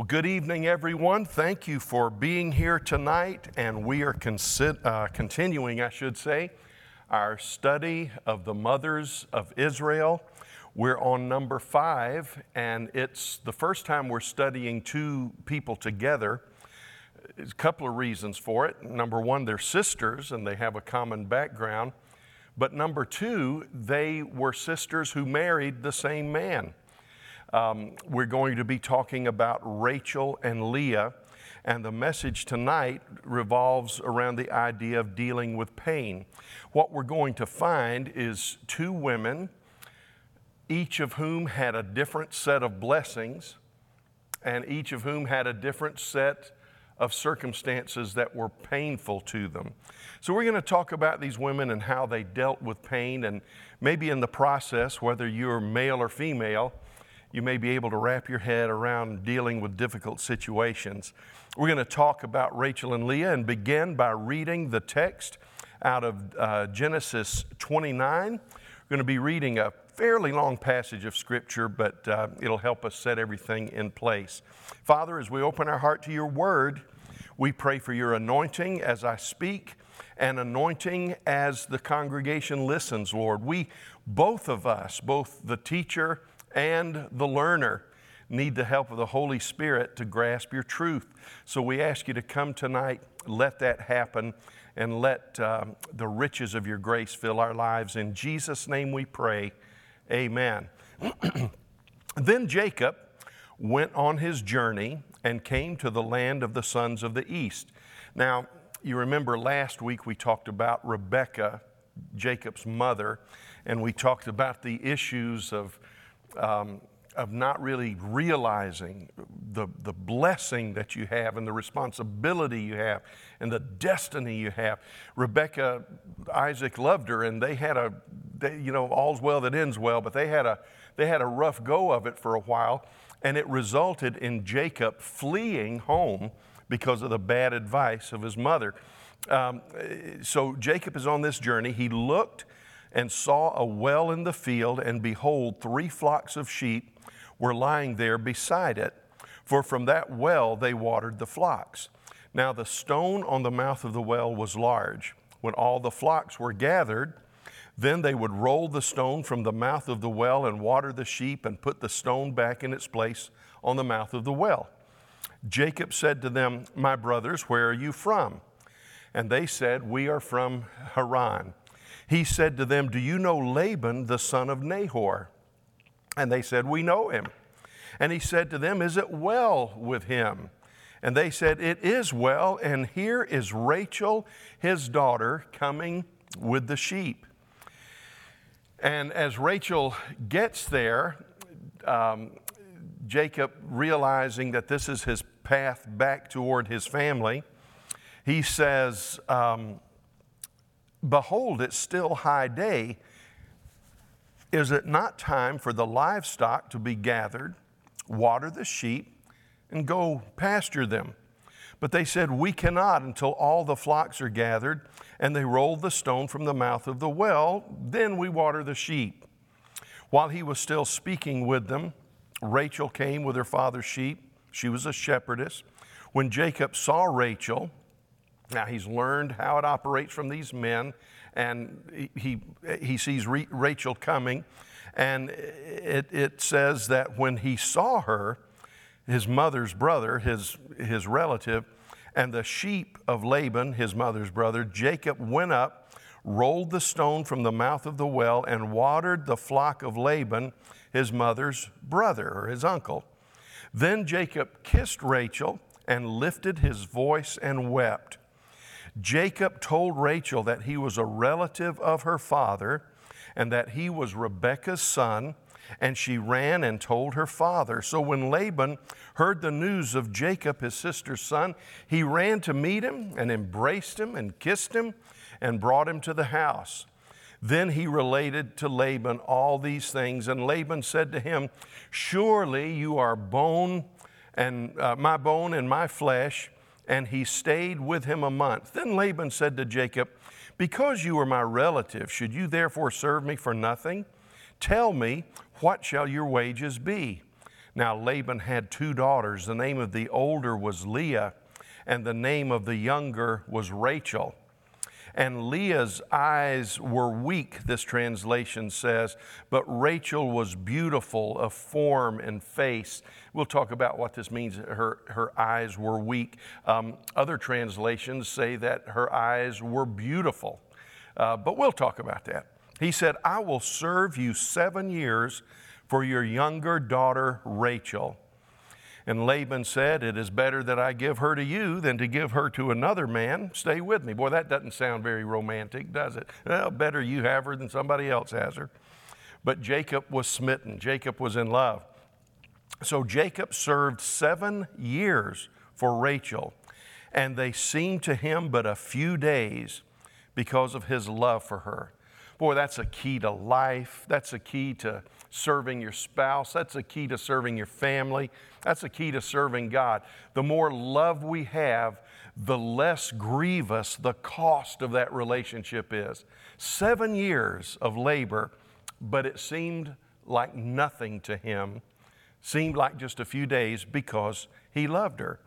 Well, good evening, everyone. Thank you for being here tonight. And we are consi- uh, continuing, I should say, our study of the mothers of Israel. We're on number five, and it's the first time we're studying two people together. There's a couple of reasons for it. Number one, they're sisters and they have a common background. But number two, they were sisters who married the same man. Um, we're going to be talking about Rachel and Leah, and the message tonight revolves around the idea of dealing with pain. What we're going to find is two women, each of whom had a different set of blessings, and each of whom had a different set of circumstances that were painful to them. So, we're going to talk about these women and how they dealt with pain, and maybe in the process, whether you're male or female, you may be able to wrap your head around dealing with difficult situations. We're going to talk about Rachel and Leah and begin by reading the text out of uh, Genesis 29. We're going to be reading a fairly long passage of Scripture, but uh, it'll help us set everything in place. Father, as we open our heart to your word, we pray for your anointing as I speak and anointing as the congregation listens, Lord. We, both of us, both the teacher and the learner need the help of the Holy Spirit to grasp your truth. So we ask you to come tonight, let that happen, and let um, the riches of your grace fill our lives. In Jesus' name we pray. Amen. then Jacob went on his journey and came to the land of the sons of the east. Now, you remember last week we talked about Rebekah, Jacob's mother, and we talked about the issues of um, of not really realizing the, the blessing that you have and the responsibility you have and the destiny you have. Rebecca, Isaac loved her, and they had a, they, you know, all's well that ends well, but they had, a, they had a rough go of it for a while, and it resulted in Jacob fleeing home because of the bad advice of his mother. Um, so Jacob is on this journey. He looked and saw a well in the field, and behold, three flocks of sheep were lying there beside it, for from that well they watered the flocks. Now the stone on the mouth of the well was large. When all the flocks were gathered, then they would roll the stone from the mouth of the well and water the sheep and put the stone back in its place on the mouth of the well. Jacob said to them, My brothers, where are you from? And they said, We are from Haran he said to them, Do you know Laban, the son of Nahor? And they said, We know him. And he said to them, Is it well with him? And they said, It is well. And here is Rachel, his daughter, coming with the sheep. And as Rachel gets there, um, Jacob, realizing that this is his path back toward his family, he says, um, Behold, it's still high day. Is it not time for the livestock to be gathered, water the sheep, and go pasture them? But they said, We cannot until all the flocks are gathered, and they rolled the stone from the mouth of the well. Then we water the sheep. While he was still speaking with them, Rachel came with her father's sheep. She was a shepherdess. When Jacob saw Rachel, now, he's learned how it operates from these men, and he, he sees Rachel coming. And it, it says that when he saw her, his mother's brother, his, his relative, and the sheep of Laban, his mother's brother, Jacob went up, rolled the stone from the mouth of the well, and watered the flock of Laban, his mother's brother, or his uncle. Then Jacob kissed Rachel and lifted his voice and wept. Jacob told Rachel that he was a relative of her father and that he was Rebekah's son, and she ran and told her father. So when Laban heard the news of Jacob, his sister's son, he ran to meet him and embraced him and kissed him and brought him to the house. Then he related to Laban all these things, and Laban said to him, Surely you are bone and uh, my bone and my flesh and he stayed with him a month. Then Laban said to Jacob, Because you are my relative, should you therefore serve me for nothing? Tell me, what shall your wages be? Now, Laban had two daughters. The name of the older was Leah, and the name of the younger was Rachel. And Leah's eyes were weak, this translation says, but Rachel was beautiful of form and face. We'll talk about what this means. Her, her eyes were weak. Um, other translations say that her eyes were beautiful, uh, but we'll talk about that. He said, I will serve you seven years for your younger daughter, Rachel. And Laban said, It is better that I give her to you than to give her to another man. Stay with me. Boy, that doesn't sound very romantic, does it? Well, better you have her than somebody else has her. But Jacob was smitten, Jacob was in love. So Jacob served seven years for Rachel, and they seemed to him but a few days because of his love for her. Boy, that's a key to life. That's a key to serving your spouse. That's a key to serving your family. That's a key to serving God. The more love we have, the less grievous the cost of that relationship is. Seven years of labor, but it seemed like nothing to him, seemed like just a few days because he loved her.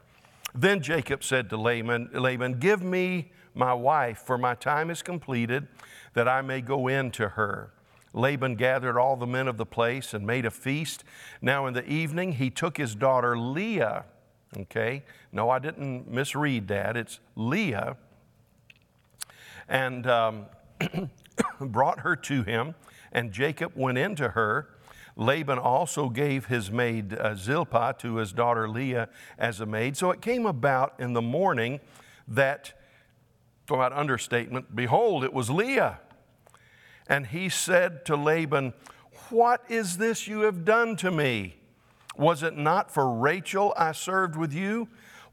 Then Jacob said to Laban, Laban, Give me my wife, for my time is completed, that I may go in to her. Laban gathered all the men of the place and made a feast. Now, in the evening, he took his daughter Leah. Okay, no, I didn't misread that. It's Leah. And um, brought her to him, and Jacob went into her. Laban also gave his maid uh, Zilpah to his daughter Leah as a maid. So it came about in the morning that, about understatement, behold, it was Leah. And he said to Laban, What is this you have done to me? Was it not for Rachel I served with you?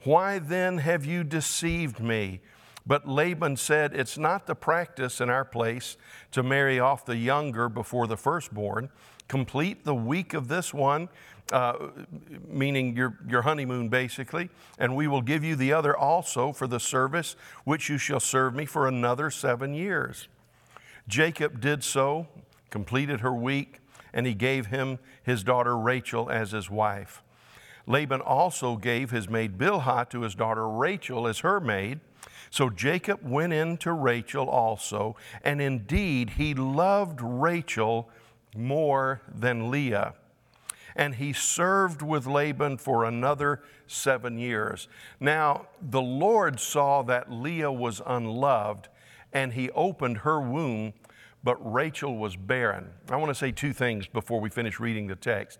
Why then have you deceived me? But Laban said, It's not the practice in our place to marry off the younger before the firstborn. Complete the week of this one, uh, meaning your, your honeymoon basically, and we will give you the other also for the service which you shall serve me for another seven years. Jacob did so, completed her week, and he gave him his daughter Rachel as his wife. Laban also gave his maid Bilhah to his daughter Rachel as her maid. So Jacob went in to Rachel also, and indeed he loved Rachel more than Leah. And he served with Laban for another seven years. Now, the Lord saw that Leah was unloved, and he opened her womb but Rachel was barren. I want to say two things before we finish reading the text.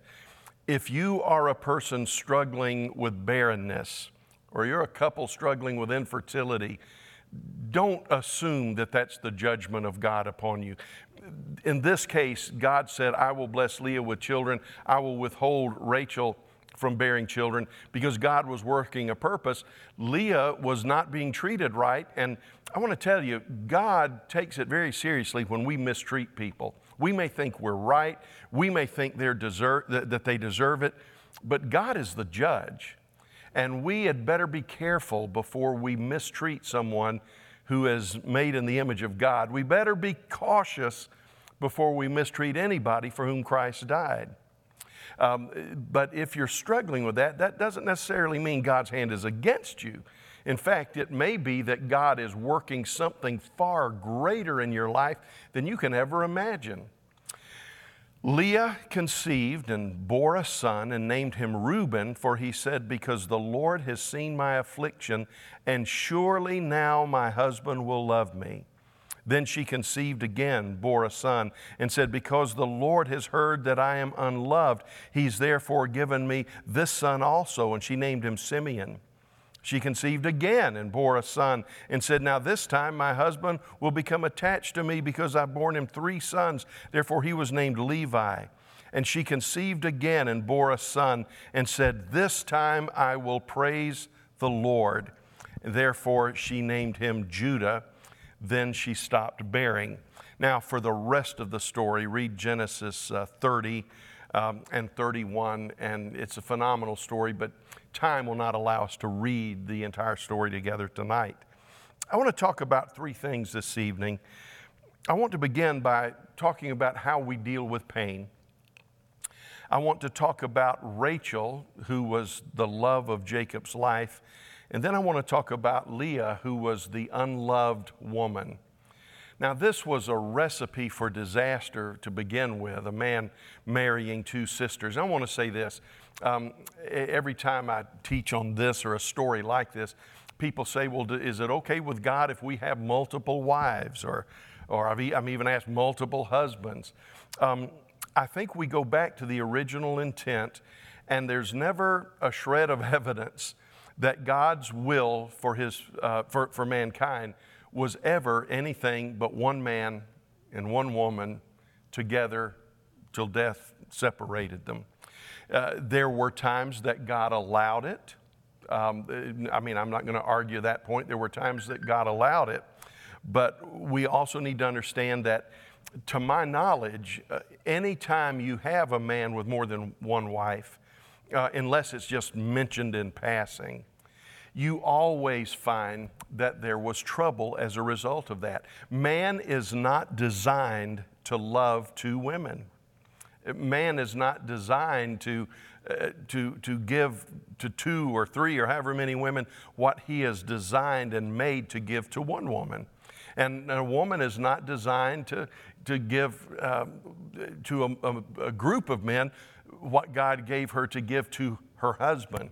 If you are a person struggling with barrenness, or you're a couple struggling with infertility, don't assume that that's the judgment of God upon you. In this case, God said, I will bless Leah with children, I will withhold Rachel from bearing children because God was working a purpose. Leah was not being treated right. And I want to tell you, God takes it very seriously when we mistreat people. We may think we're right, we may think they're deserve, that they deserve it, but God is the judge. And we had better be careful before we mistreat someone who is made in the image of God. We better be cautious before we mistreat anybody for whom Christ died. Um, but if you're struggling with that, that doesn't necessarily mean God's hand is against you. In fact, it may be that God is working something far greater in your life than you can ever imagine. Leah conceived and bore a son and named him Reuben, for he said, Because the Lord has seen my affliction, and surely now my husband will love me. Then she conceived again, bore a son, and said, Because the Lord has heard that I am unloved, he's therefore given me this son also. And she named him Simeon. She conceived again and bore a son, and said, Now this time my husband will become attached to me because I've borne him three sons. Therefore he was named Levi. And she conceived again and bore a son, and said, This time I will praise the Lord. Therefore she named him Judah then she stopped bearing. Now, for the rest of the story, read Genesis uh, 30 um, and 31, and it's a phenomenal story, but time will not allow us to read the entire story together tonight. I want to talk about three things this evening. I want to begin by talking about how we deal with pain. I want to talk about Rachel, who was the love of Jacob's life. And then I want to talk about Leah, who was the unloved woman. Now, this was a recipe for disaster to begin with a man marrying two sisters. I want to say this um, every time I teach on this or a story like this, people say, Well, is it okay with God if we have multiple wives? Or, or I've, I'm even asked multiple husbands. Um, I think we go back to the original intent, and there's never a shred of evidence that God's will for, his, uh, for, for mankind was ever anything but one man and one woman together till death separated them. Uh, there were times that God allowed it. Um, I mean, I'm not going to argue that point. There were times that God allowed it. But we also need to understand that to my knowledge, uh, anytime you have a man with more than one wife, uh, unless it's just mentioned in passing, you always find that there was trouble as a result of that. Man is not designed to love two women. Man is not designed to, uh, to, to give to two or three or however many women what he is designed and made to give to one woman. And a woman is not designed to, to give uh, to a, a, a group of men what God gave her to give to her husband.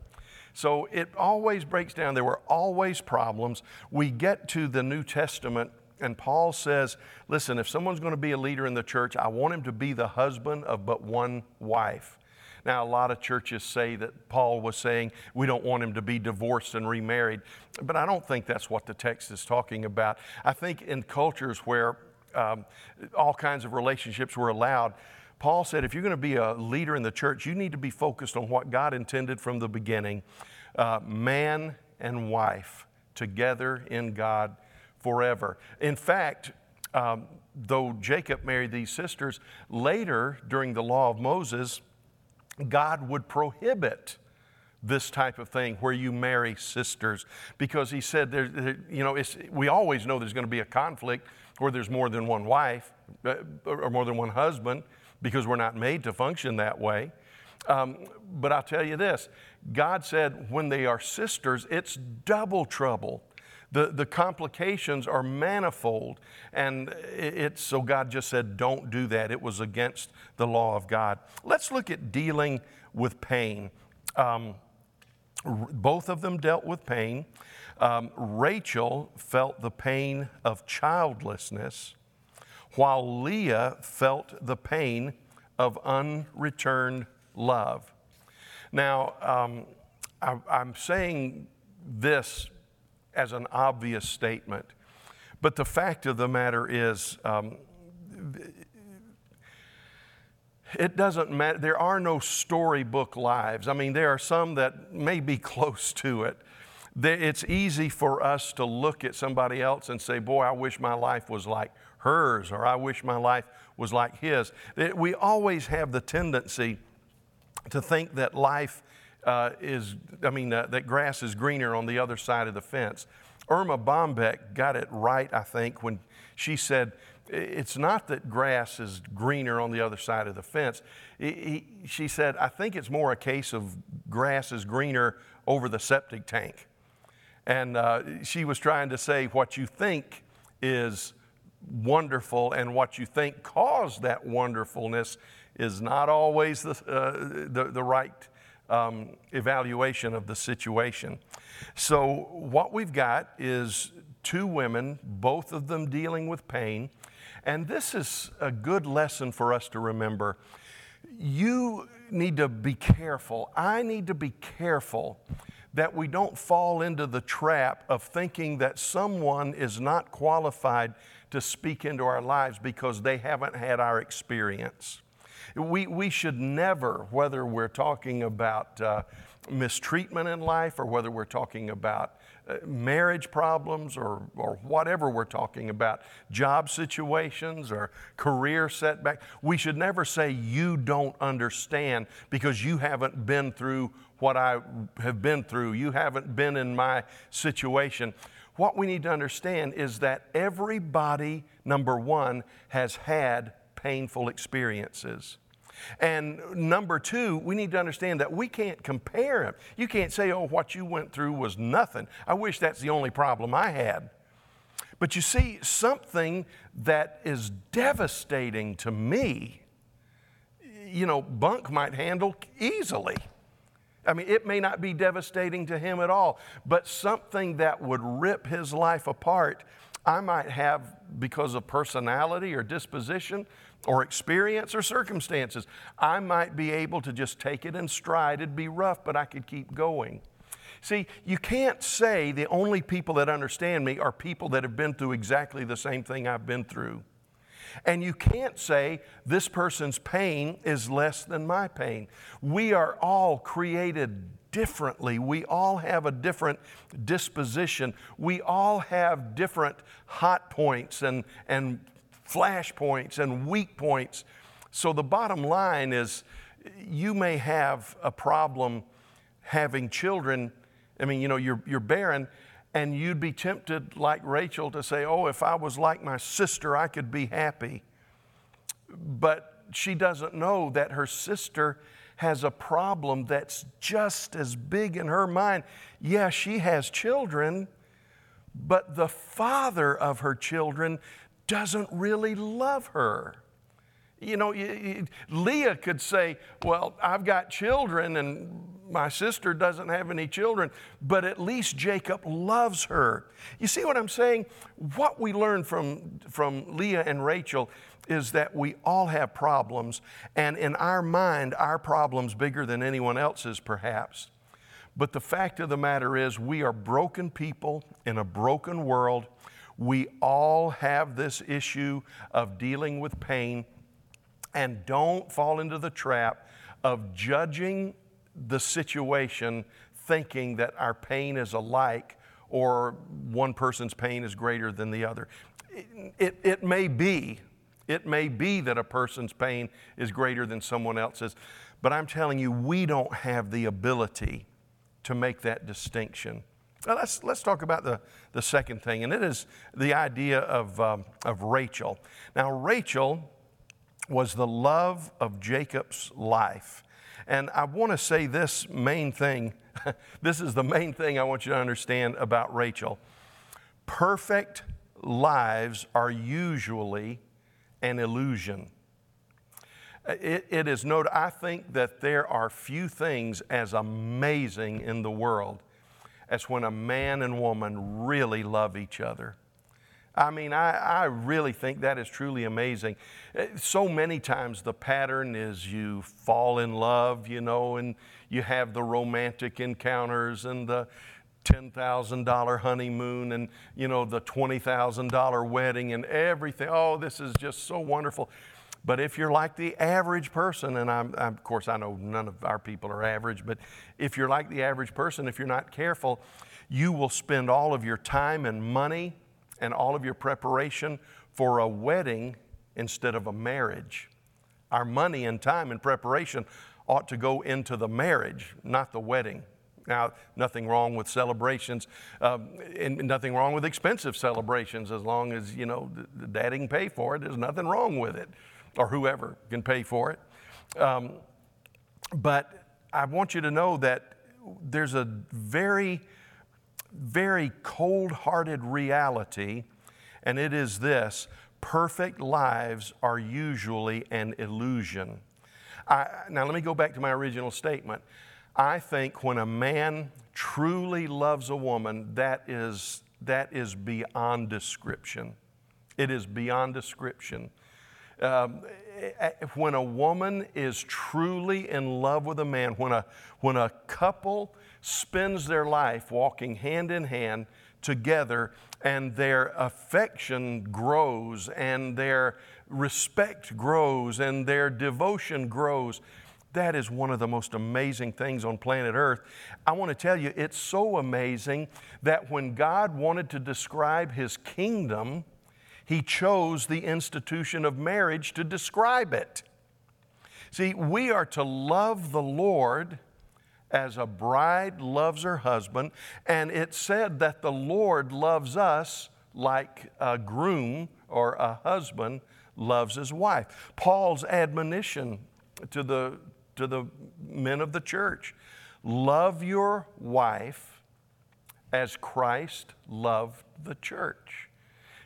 So it always breaks down. There were always problems. We get to the New Testament, and Paul says, Listen, if someone's going to be a leader in the church, I want him to be the husband of but one wife. Now, a lot of churches say that Paul was saying we don't want him to be divorced and remarried, but I don't think that's what the text is talking about. I think in cultures where um, all kinds of relationships were allowed, Paul said if you're going to be a leader in the church, you need to be focused on what God intended from the beginning uh, man and wife together in God forever. In fact, um, though Jacob married these sisters, later during the law of Moses, God would prohibit this type of thing where you marry sisters because he said there, there you know we always know there's going to be a conflict where there's more than one wife uh, or more than one husband because we're not made to function that way. Um, but i'll tell you this god said when they are sisters it's double trouble. The, the complications are manifold. And it's so god just said don't do that. It was against the law of god. Let's look at dealing with pain. Um, both of them dealt with pain. Um, Rachel felt the pain of childlessness, while Leah felt the pain of unreturned love. Now, um, I, am saying this as an obvious statement, but the fact of the matter is, um, it doesn't matter. There are no storybook lives. I mean, there are some that may be close to it. It's easy for us to look at somebody else and say, Boy, I wish my life was like hers, or I wish my life was like his. We always have the tendency to think that life uh, is, I mean, uh, that grass is greener on the other side of the fence. Erma Bombeck got it right, I think, when she said, it's not that grass is greener on the other side of the fence. He, he, she said, I think it's more a case of grass is greener over the septic tank. And uh, she was trying to say what you think is wonderful and what you think caused that wonderfulness is not always the, uh, the, the, right um, evaluation of the situation. So, what we've got is two women, both of them dealing with pain. And this is a good lesson for us to remember. You need to be careful. I need to be careful that we don't fall into the trap of thinking that someone is not qualified to speak into our lives because they haven't had our experience. We, we should never, whether we're talking about uh, mistreatment in life or whether we're talking about uh, marriage problems or, or whatever we're talking about, job situations or career setback, we should never say, You don't understand because you haven't been through what I have been through. You haven't been in my situation. What we need to understand is that everybody, number one, has had painful experiences. And number two, we need to understand that we can't compare him. You can't say, oh, what you went through was nothing. I wish that's the only problem I had. But you see, something that is devastating to me, you know, Bunk might handle easily. I mean, it may not be devastating to him at all, but something that would rip his life apart, I might have because of personality or disposition or experience or circumstances. I might be able to just take it in stride. It'd be rough, but I could keep going. See, you can't say the only people that understand me are people that have been through exactly the same thing I've been through. And you can't say this person's pain is less than my pain. We are all created differently. We all have a different disposition. We all have different hot points and, and flash points and weak points. So the bottom line is you may have a problem having children I mean, you know, you're, you're barren, and you'd be tempted, like Rachel, to say, Oh, if I was like my sister, I could be happy. But she doesn't know that her sister has a problem that's just as big in her mind. Yeah, she has children, but the father of her children doesn't really love her. You know, Leah could say, Well, I've got children, and my sister doesn't have any children, but at least Jacob loves her. You see what I'm saying? What we learn from, from Leah and Rachel is that we all have problems, and in our mind, our problem's bigger than anyone else's, perhaps. But the fact of the matter is, we are broken people in a broken world. We all have this issue of dealing with pain, and don't fall into the trap of judging the situation thinking that our pain is alike or one person's pain is greater than the other. It, it, it, may be, it may be that a person's pain is greater than someone else's, but I'm telling you, we don't have the ability to make that distinction. Now let's, let's talk about the, the second thing, and it is the idea of, um, of Rachel. Now, Rachel was the love of Jacob's life. And I want to say this main thing. this is the main thing I want you to understand about Rachel. Perfect lives are usually an illusion. It, it is noted, I think that there are few things as amazing in the world as when a man and woman really love each other. I mean, I, I really think that is truly amazing. Eh, so many times the pattern is you fall in love, you know, and you have the romantic encounters and the $10,000 honeymoon and, you know, the $20,000 wedding and everything. Oh, this is just so wonderful. But if you're like the average person, and I'm, I'm, of course, I know none of our people are average, but if you're like the average person, if you're not careful, you will spend all of your time and money and all of your preparation for a wedding instead of a marriage. Our money and time and preparation ought to go into the marriage, not the wedding. Now, nothing wrong with celebrations, um, and nothing wrong with expensive celebrations as long as, you know, the, daddy can pay for it. There's nothing wrong with it, or whoever can pay for it. Um, but I want you to know that there's a very very cold hearted reality, and it is this perfect lives are usually an illusion. I, now, let me go back to my original statement. I think when a man truly loves a woman, that is, that is beyond description. It is beyond description. Um, when a woman is truly in love with a man, when a, when a couple spends their life walking hand in hand together, and their affection grows, and their respect grows, and their devotion grows. That is one of the most amazing things on planet Earth. I want to tell you, it's so amazing that when God wanted to describe His kingdom, He chose the institution of marriage to describe it. See, we are to love the Lord as a bride loves her husband, and it said that the Lord loves us like a groom or a husband loves his wife. Paul's admonition to the, to the men of the church love your wife as Christ loved the church.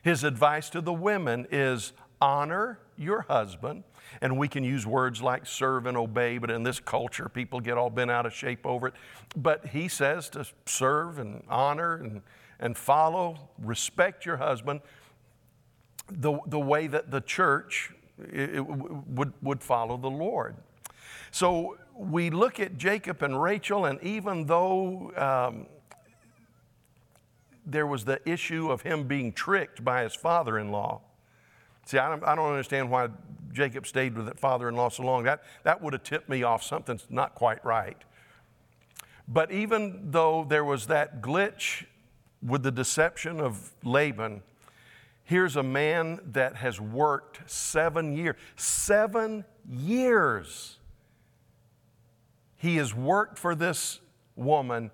His advice to the women is honor your husband. And we can use words like serve and obey, but in this culture, people get all bent out of shape over it. But he says to serve and honor and, and follow, respect your husband the, the way that the church it, it would, would follow the Lord. So we look at Jacob and Rachel, and even though um, there was the issue of him being tricked by his father in law, see, I don't, I don't understand why Jacob stayed with that father in law so long. That, that would have tipped me off something's not quite right. But even though there was that glitch with the deception of Laban, Here's a man that has worked seven years. Seven years. He has worked for this woman.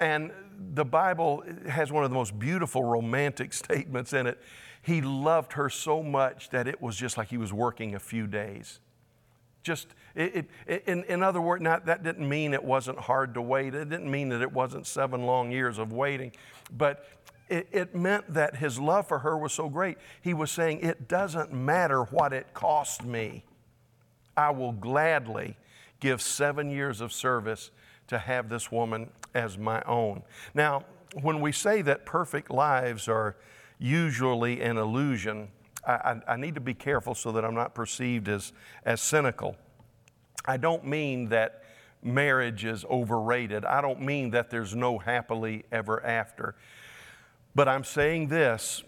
And the Bible has one of the most beautiful romantic statements in it. He loved her so much that it was just like he was working a few days. Just, it, it, in, in other words, not, that didn't mean it wasn't hard to wait. It didn't mean that it wasn't seven long years of waiting. But it, it meant that his love for her was so great. He was saying, It doesn't matter what it cost me, I will gladly give seven years of service to have this woman as my own. Now, when we say that perfect lives are usually an illusion, I, I, I, need to be careful so that I'm not perceived as, as cynical. I don't mean that marriage is overrated. I don't mean that there's no happily ever after. But I'm saying this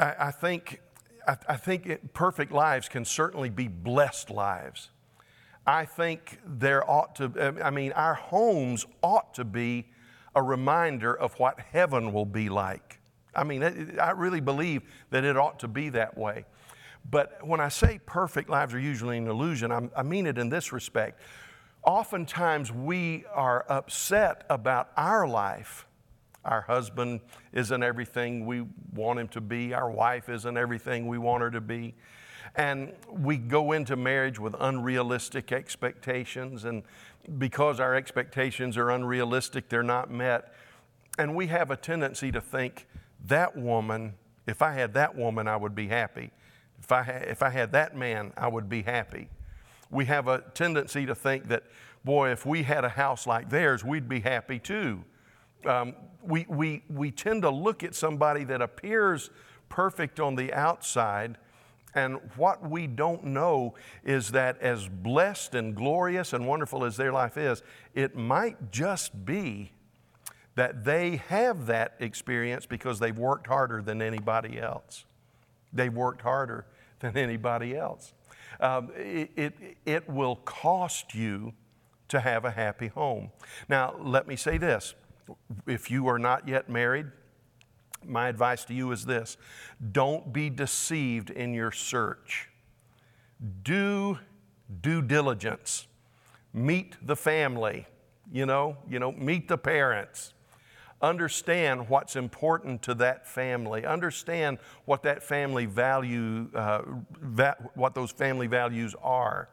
I, I think, I, I think it, perfect lives can certainly be blessed lives. I think there ought to, I mean, our homes ought to be a reminder of what heaven will be like. I mean, I really believe that it ought to be that way. But when I say perfect lives are usually an illusion, I'm, i mean it in this respect. Oftentimes we are upset about our life our husband isn't everything we want him to be. Our wife isn't everything we want her to be. And we go into marriage with unrealistic expectations. And because our expectations are unrealistic, they're not met. And we have a tendency to think, that woman, if I had that woman, I would be happy. If I, ha- if I had that man, I would be happy. We have a tendency to think that, boy, if we had a house like theirs, we'd be happy too um, we, we, we tend to look at somebody that appears perfect on the outside. And what we don't know is that, as blessed and glorious and wonderful as their life is, it might just be that they have that experience because they've worked harder than anybody else. They've worked harder than anybody else. Um, it, it, it will cost you to have a happy home. Now, let me say this if you are not yet married, my advice to you is this don't be deceived in your search. Do due diligence. Meet the family, you know, you know, meet the parents. Understand what's important to that family. Understand what that family value, uh, va- what those family values are.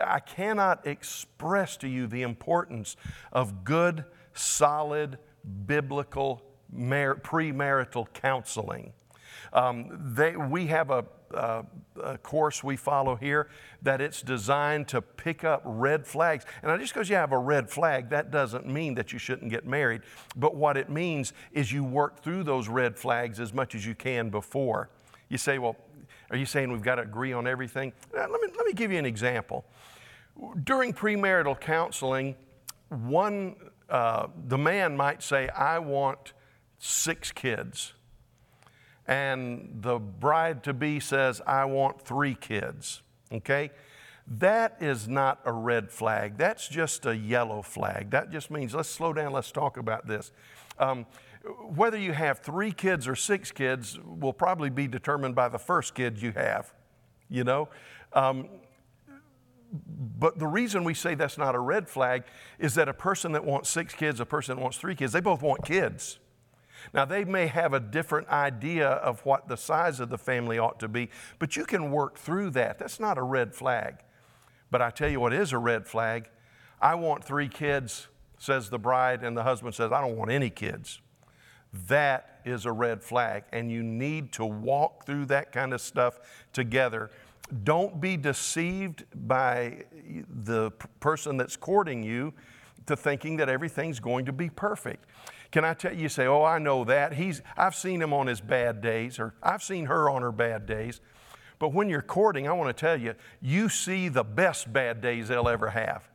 I cannot express to you the importance of good solid biblical mar- premarital counseling. Um, they, we have a, a, a, course we follow here that it's designed to pick up red flags. And I just because you have a red flag, that doesn't mean that you shouldn't get married. But what it means is you work through those red flags as much as you can before. You say, well, are you saying we've got to agree on everything? Uh, let me, let me give you an example. During premarital counseling, one uh, the man might say, I want six kids. And the bride to be says, I want three kids. Okay? That is not a red flag. That's just a yellow flag. That just means, let's slow down, let's talk about this. Um, whether you have three kids or six kids will probably be determined by the first kid you have, you know? Um, but the reason we say that's not a red flag is that a person that wants six kids, a person that wants three kids, they both want kids. Now, they may have a different idea of what the size of the family ought to be, but you can work through that. That's not a red flag. But I tell you what is a red flag. I want three kids, says the bride, and the husband says, I don't want any kids. That is a red flag, and you need to walk through that kind of stuff together. Don't be deceived by the person that's courting you to thinking that everything's going to be perfect. Can I tell you, you say, Oh, I know that. He's, I've seen him on his bad days, or I've seen her on her bad days. But when you're courting, I want to tell you, you see the best bad days they'll ever have.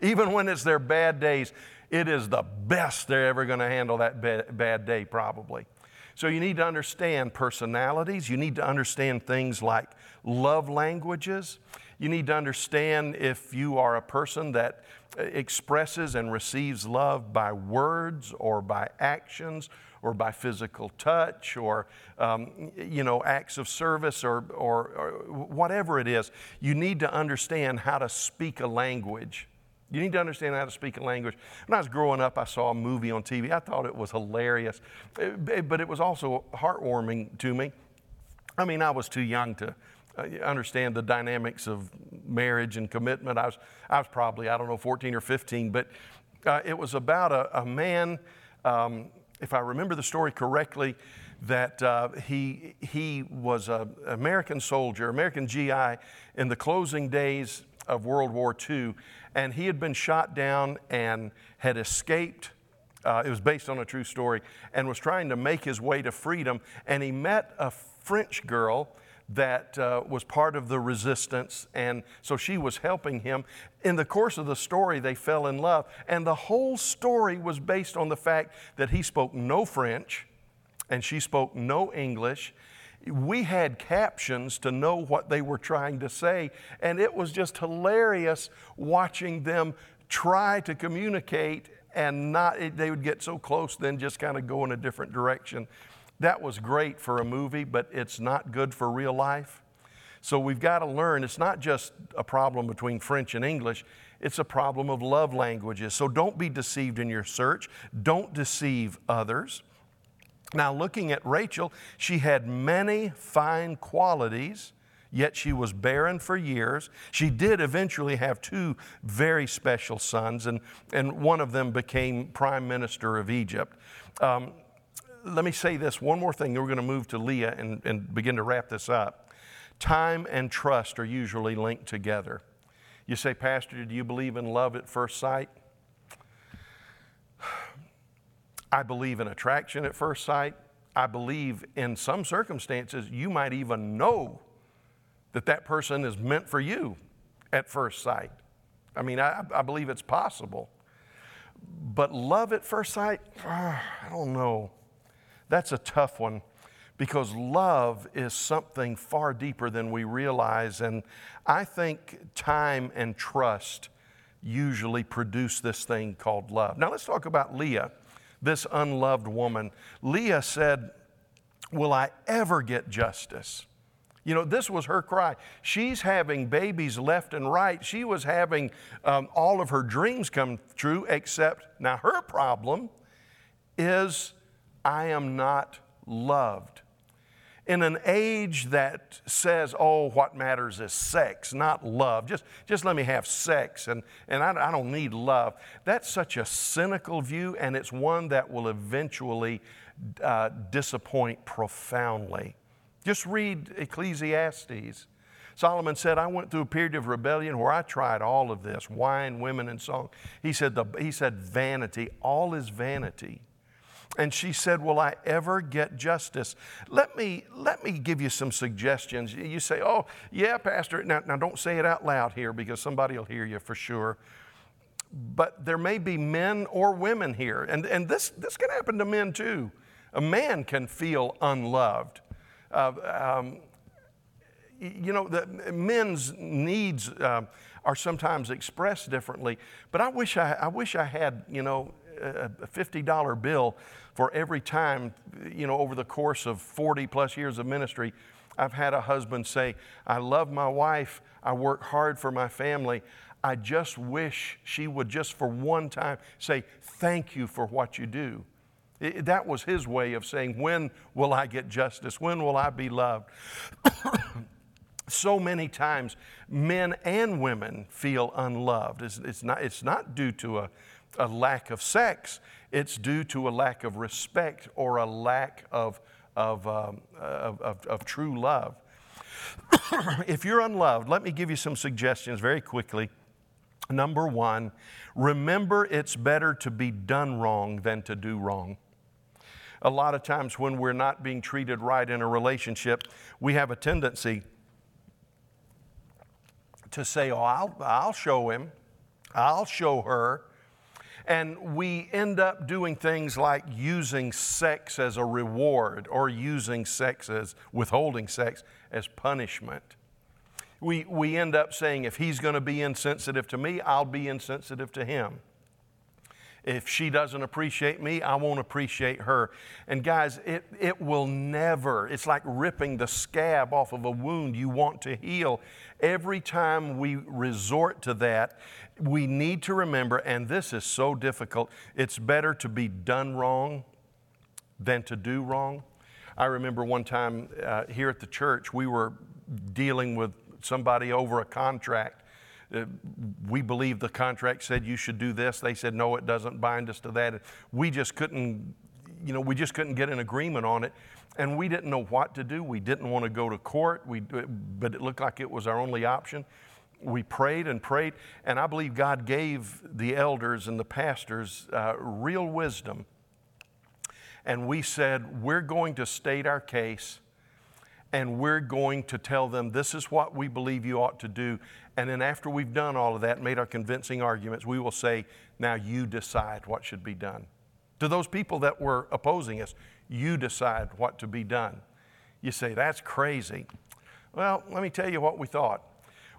Even when it's their bad days, it is the best they're ever going to handle that bad day, probably. So you need to understand personalities. You need to understand things like love languages. You need to understand if you are a person that expresses and receives love by words or by actions or by physical touch or um, you know acts of service or, or, or whatever it is you need to understand how to speak a language you need to understand how to speak a language. When I was growing up, I saw a movie on TV. I thought it was hilarious, but it was also heartwarming to me. I mean, I was too young to understand the dynamics of marriage and commitment. I was, I was probably, I don't know, 14 or 15, but uh, it was about a, a man, um, if I remember the story correctly, that uh, he, he was an American soldier, American GI in the closing days of World War II, and he had been shot down and had escaped. Uh, it was based on a true story, and was trying to make his way to freedom. And he met a French girl that uh, was part of the resistance, and so she was helping him. In the course of the story, they fell in love, and the whole story was based on the fact that he spoke no French and she spoke no English, we had captions to know what they were trying to say, and it was just hilarious watching them try to communicate and not, they would get so close, then just kind of go in a different direction. That was great for a movie, but it's not good for real life. So we've got to learn it's not just a problem between French and English, it's a problem of love languages. So don't be deceived in your search, don't deceive others. Now, looking at Rachel, she had many fine qualities, yet she was barren for years. She did eventually have two very special sons, and, and one of them became prime minister of Egypt. Um, let me say this one more thing, we're going to move to Leah and, and begin to wrap this up. Time and trust are usually linked together. You say, Pastor, do you believe in love at first sight? I believe in attraction at first sight. I believe in some circumstances you might even know that that person is meant for you at first sight. I mean, I, I believe it's possible. But love at first sight, I don't know. That's a tough one because love is something far deeper than we realize. And I think time and trust usually produce this thing called love. Now, let's talk about Leah this unloved woman. Leah said, Will I ever get justice? You know, this was her cry. She's having babies left and right. She was having um, all of her dreams come true, except now her problem is I am not loved in an age that says, oh, what matters is sex, not love. Just, just let me have sex and, and I, I don't need love. That's such a cynical view, and it's one that will eventually uh, disappoint profoundly. Just read Ecclesiastes. Solomon said, I went through a period of rebellion where I tried all of this wine, women, and song. He said, the, he said vanity, all is vanity. And she said, Will I ever get justice? Let me, let me give you some suggestions. You say, Oh, yeah, Pastor. Now, now don't say it out loud here because somebody will hear you for sure. But there may be men or women here, and, and this, this can happen to men too. A man can feel unloved. Uh, um, you know, the men's needs uh, are sometimes expressed differently, but I wish I, I wish I had, you know, a $50 bill for every time, you know, over the course of 40 plus years of ministry, I've had a husband say, I love my wife, I work hard for my family. I just wish she would just for one time say, Thank you for what you do. It, that was his way of saying, When will I get justice? When will I be loved? so many times men and women feel unloved. It's, it's, not, it's not due to a, a lack of sex, it's due to a lack of respect or a lack of, of, um, of, of, of true love. if you're unloved, let me give you some suggestions very quickly. Number one, remember it's better to be done wrong than to do wrong. A lot of times when we're not being treated right in a relationship, we have a tendency to say, Oh, I'll, I'll show him, I'll show her. And we end up doing things like using sex as a reward or using sex as withholding sex as punishment. We, we end up saying, if he's going to be insensitive to me, I'll be insensitive to him. If she doesn't appreciate me, I won't appreciate her. And guys, it, it will never, it's like ripping the scab off of a wound you want to heal. Every time we resort to that, we need to remember, and this is so difficult, it's better to be done wrong than to do wrong. I remember one time uh, here at the church, we were dealing with somebody over a contract we believe the contract said you should do this. They said, no, it doesn't bind us to that. We just couldn't, you know, we just couldn't get an agreement on it. And we didn't know what to do. We didn't want to go to court, we, but it looked like it was our only option. We prayed and prayed, and I believe God gave the elders and the pastors uh, real wisdom. And we said, we're going to state our case and we're going to tell them this is what we believe you ought to do. And then after we've done all of that made our convincing arguments, we will say, now you decide what should be done. To those people that were opposing us, you decide what to be done. You say, that's crazy. Well, let me tell you what we thought.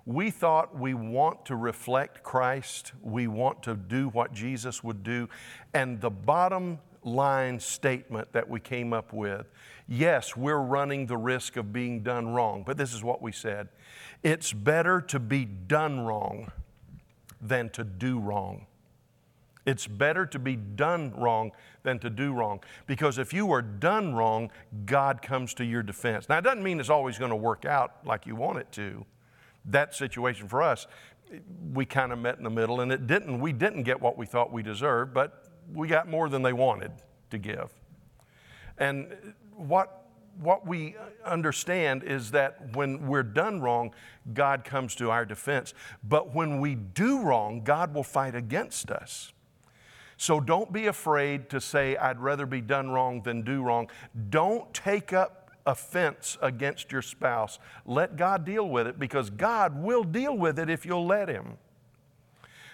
We thought we want to reflect Christ, we want to do what Jesus would do, and the bottom line statement that we came up with. Yes, we're running the risk of being done wrong, but this is what we said it's better to be done wrong than to do wrong. It's better to be done wrong than to do wrong. Because if you are done wrong, God comes to your defense. Now, it doesn't mean it's always going to work out like you want it to. That situation for us, we kind of met in the middle, and it didn't. We didn't get what we thought we deserved, but we got more than they wanted to give. And what, what we understand is that when we're done wrong, God comes to our defense. But when we do wrong, God will fight against us. So don't be afraid to say, I'd rather be done wrong than do wrong. Don't take up offense against your spouse. Let God deal with it because God will deal with it if you'll let Him.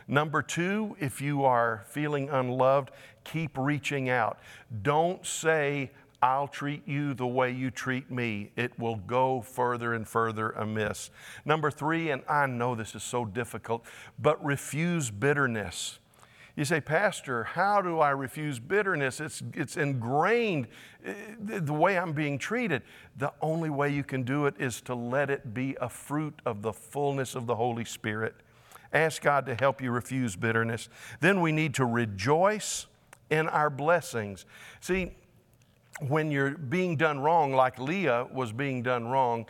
Number two, if you are feeling unloved, keep reaching out. Don't say, I'll treat you the way you treat me. It will go further and further amiss. Number three, and I know this is so difficult, but refuse bitterness. You say, Pastor, how do I refuse bitterness? It's, it's ingrained eh, the way I'm being treated. The only way you can do it is to let it be a fruit of the fullness of the Holy Spirit. Ask God to help you refuse bitterness. Then we need to rejoice in our blessings. See, when you're being done wrong, like Leah was being done wrong,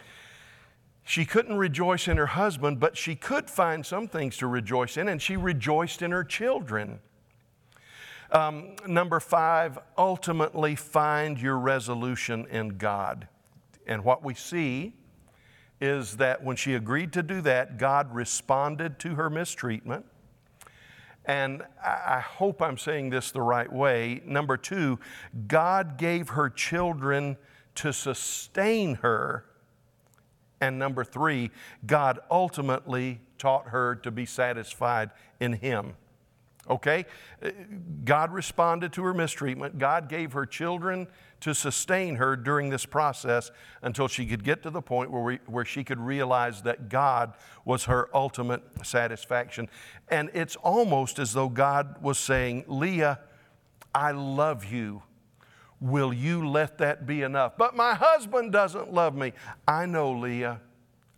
she couldn't rejoice in her husband, but she could find some things to rejoice in, and she rejoiced in her children. Um, number five, ultimately find your resolution in God. And what we see is that when she agreed to do that, God responded to her mistreatment. And I hope I'm saying this the right way. Number two, God gave her children to sustain her. And number three, God ultimately taught her to be satisfied in Him. Okay? Uh, God responded to her mistreatment. God gave her children to sustain her during this process until she could get to the point where, we, where she could realize that God was her ultimate satisfaction. And it's almost as though God was saying, Leah, I love you. Will you let that be enough? But my husband doesn't love me. I know, Leah.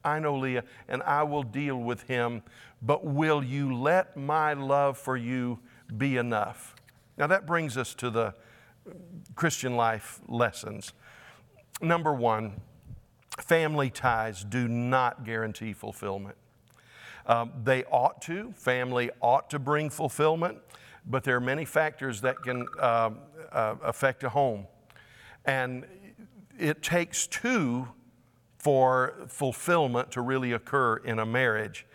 I know, Leah, and I will deal with him. But will you let my love for you be enough? Now, that brings us to the Christian life lessons. Number one, family ties do not guarantee fulfillment. Um, they ought to, family ought to bring fulfillment, but there are many factors that can uh, uh, affect a home. And it takes two for fulfillment to really occur in a marriage.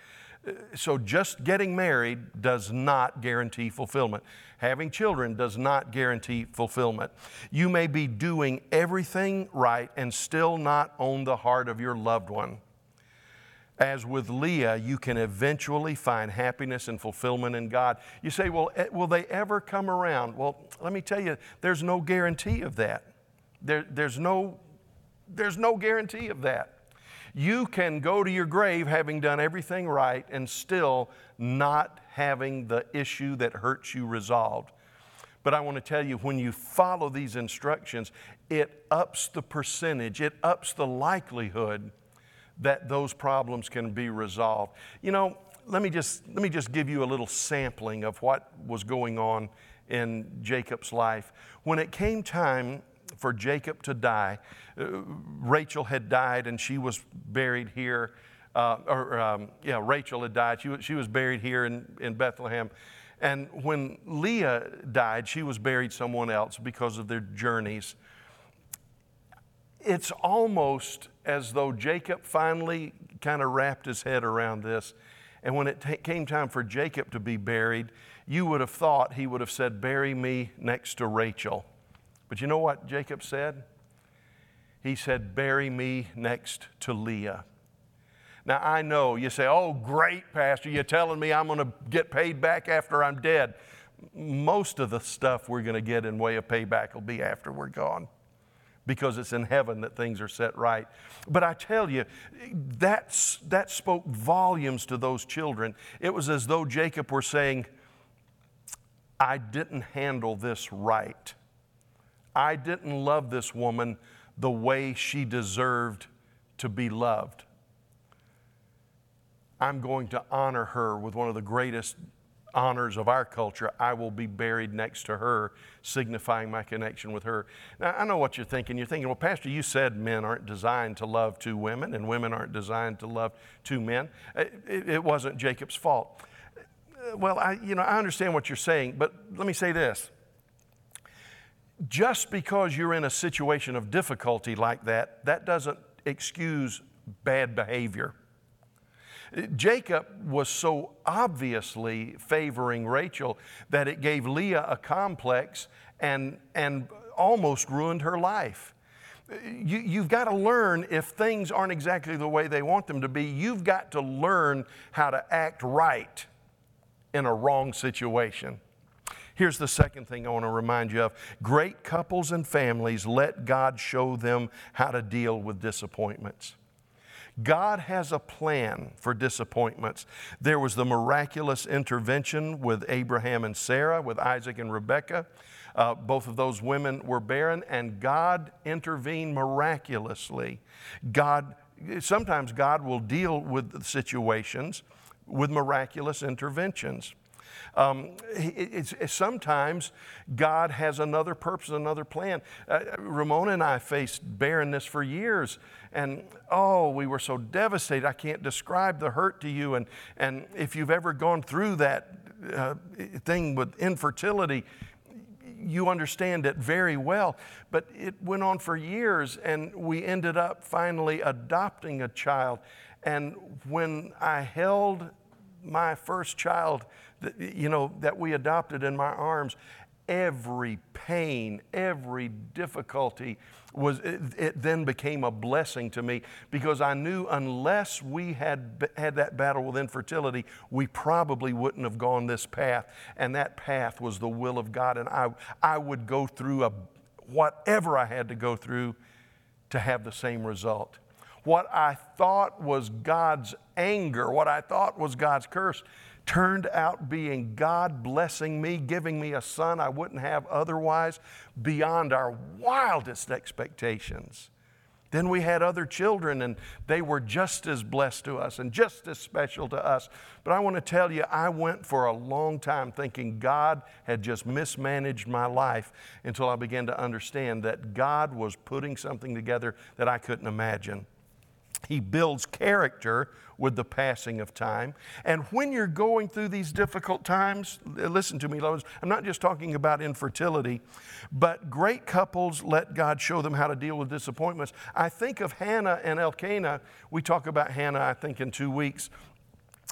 So, just getting married does not guarantee fulfillment. Having children does not guarantee fulfillment. You may be doing everything right and still not own the heart of your loved one. As with Leah, you can eventually find happiness and fulfillment in God. You say, Well, eh, will they ever come around? Well, let me tell you, there's no guarantee of that. There, there's, no, there's no guarantee of that. You can go to your grave having done everything right and still not having the issue that hurts you resolved. But I want to tell you, when you follow these instructions, it ups the percentage, it ups the likelihood that those problems can be resolved. You know, let me just, let me just give you a little sampling of what was going on in Jacob's life. When it came time for Jacob to die, uh, Rachel had died and she was buried here. Uh, or, um, yeah, Rachel had died. She was, she was buried here in, in Bethlehem. And when Leah died, she was buried someone else because of their journeys it's almost as though Jacob finally kind of wrapped his head around this. And when it t- came time for Jacob to be buried, you would have thought he would have said, Bury me next to Rachel. But you know what Jacob said? He said, Bury me next to Leah. Now, I know you say, Oh, great, Pastor, you're telling me I'm going to get paid back after I'm dead. Most of the stuff we're going to get in way of payback will be after we're gone because it's in heaven that things are set right. But I tell you, that's, that spoke volumes to those children. It was as though Jacob were saying, I didn't handle this right. I didn't love this woman the way she deserved to be loved. I'm going to honor her with one of the greatest honors of our culture, I will be buried next to her, signifying my connection with her. Now, I know what you're thinking. You're thinking, well, Pastor, you said men aren't designed to love two women and women aren't designed to love two men. Uh, it, it wasn't Jacob's fault. Uh, well, I, you know, I understand what you're saying, but let me say this. Just because you're in a situation of difficulty like that, that doesn't excuse bad behavior. Jacob was so obviously favoring Rachel that it gave Leah a complex and, and almost ruined her life. You, you've got to learn if things aren't exactly the way they want them to be, you've got to learn how to act right in a wrong situation. Here's the second thing I want to remind you of great couples and families let God show them how to deal with disappointments. God has a plan for disappointments. There was the miraculous intervention with Abraham and Sarah, with Isaac and Rebekah. Uh, both of those women were barren, and God intervened miraculously. God, sometimes God will deal with situations with miraculous interventions. Um, it's, it's, sometimes God has another purpose, another plan. Uh, Ramona and I faced barrenness for years, and oh, we were so devastated. I can't describe the hurt to you. And, and if you've ever gone through that uh, thing with infertility, you understand it very well. But it went on for years, and we ended up finally adopting a child. And when I held my first child, you know, that we adopted in my arms, every pain, every difficulty was it, it, then became a blessing to me because I knew unless we had had that battle with infertility, we probably wouldn't have gone this path. And that path was the will of God. And I, I would go through a, whatever I had to go through to have the same result. What I thought was God's anger, what I thought was God's curse, turned out being God blessing me, giving me a son I wouldn't have otherwise, beyond our wildest expectations. Then we had other children, and they were just as blessed to us and just as special to us. But I want to tell you, I went for a long time thinking God had just mismanaged my life until I began to understand that God was putting something together that I couldn't imagine. He builds character with the passing of time. And when you're going through these difficult times, uh, listen to me, lovers, I'm not just talking about infertility, but great couples let God show them how to deal with disappointments. I think of Hannah and Elkanah. We talk about Hannah, I think, in two weeks,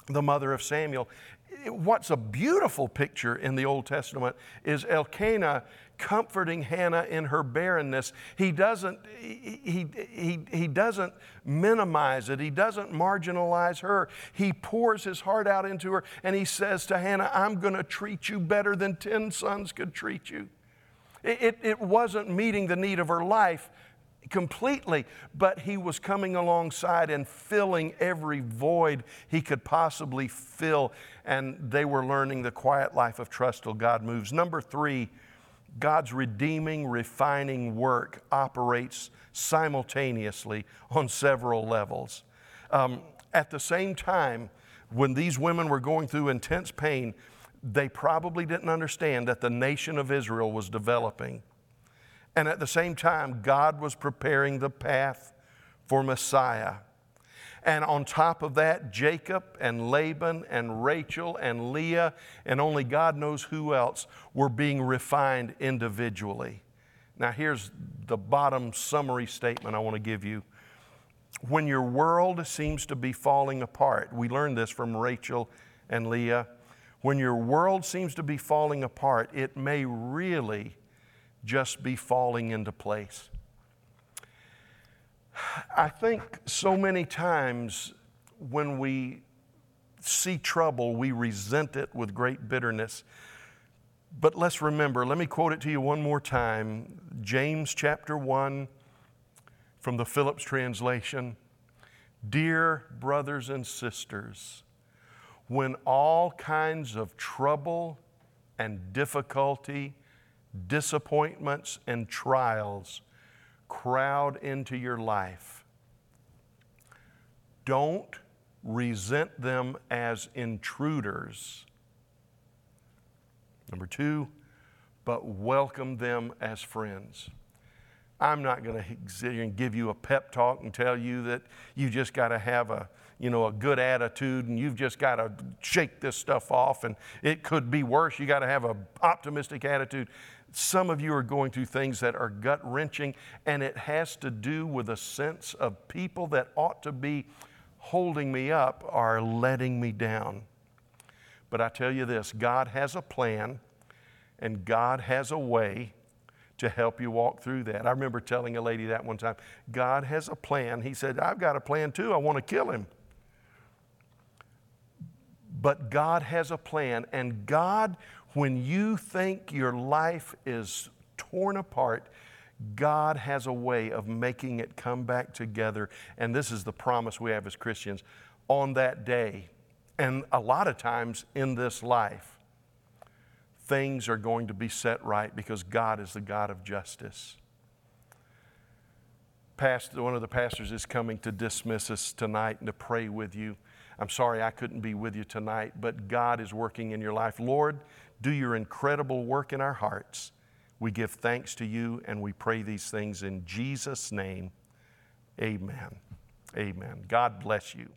the mother of Samuel. What's a beautiful picture in the Old Testament is Elkanah comforting Hannah in her barrenness. He doesn't, he, he, he doesn't minimize it, he doesn't marginalize her. He pours his heart out into her and he says to Hannah, I'm going to treat you better than 10 sons could treat you. It, it, it wasn't meeting the need of her life completely, but he was coming alongside and filling every void he could possibly fill. And they were learning the quiet life of trust till God moves. Number three, God's redeeming, refining work operates simultaneously on several levels. Um, at the same time, when these women were going through intense pain, they probably didn't understand that the nation of Israel was developing. And at the same time, God was preparing the path for Messiah. And on top of that, Jacob and Laban and Rachel and Leah and only God knows who else were being refined individually. Now, here's the bottom summary statement I want to give you. When your world seems to be falling apart, we learned this from Rachel and Leah. When your world seems to be falling apart, it may really just be falling into place. I think so many times when we see trouble, we resent it with great bitterness. But let's remember, let me quote it to you one more time James chapter 1 from the Phillips translation. Dear brothers and sisters, when all kinds of trouble and difficulty, disappointments and trials crowd into your life, don't resent them as intruders. Number two, but welcome them as friends. I'm not going to give you a pep talk and tell you that you just got to have a, you know, a good attitude and you've just got to shake this stuff off and it could be worse. You got to have an optimistic attitude. Some of you are going through things that are gut wrenching, and it has to do with a sense of people that ought to be holding me up are letting me down. But I tell you this God has a plan, and God has a way to help you walk through that. I remember telling a lady that one time God has a plan. He said, I've got a plan too. I want to kill him. But God has a plan, and God when you think your life is torn apart, God has a way of making it come back together. And this is the promise we have as Christians on that day. And a lot of times in this life, things are going to be set right because God is the God of justice. Pastor, one of the pastors is coming to dismiss us tonight and to pray with you. I'm sorry I couldn't be with you tonight, but God is working in your life. Lord, do your incredible work in our hearts. We give thanks to you and we pray these things in Jesus' name. Amen. Amen. God bless you.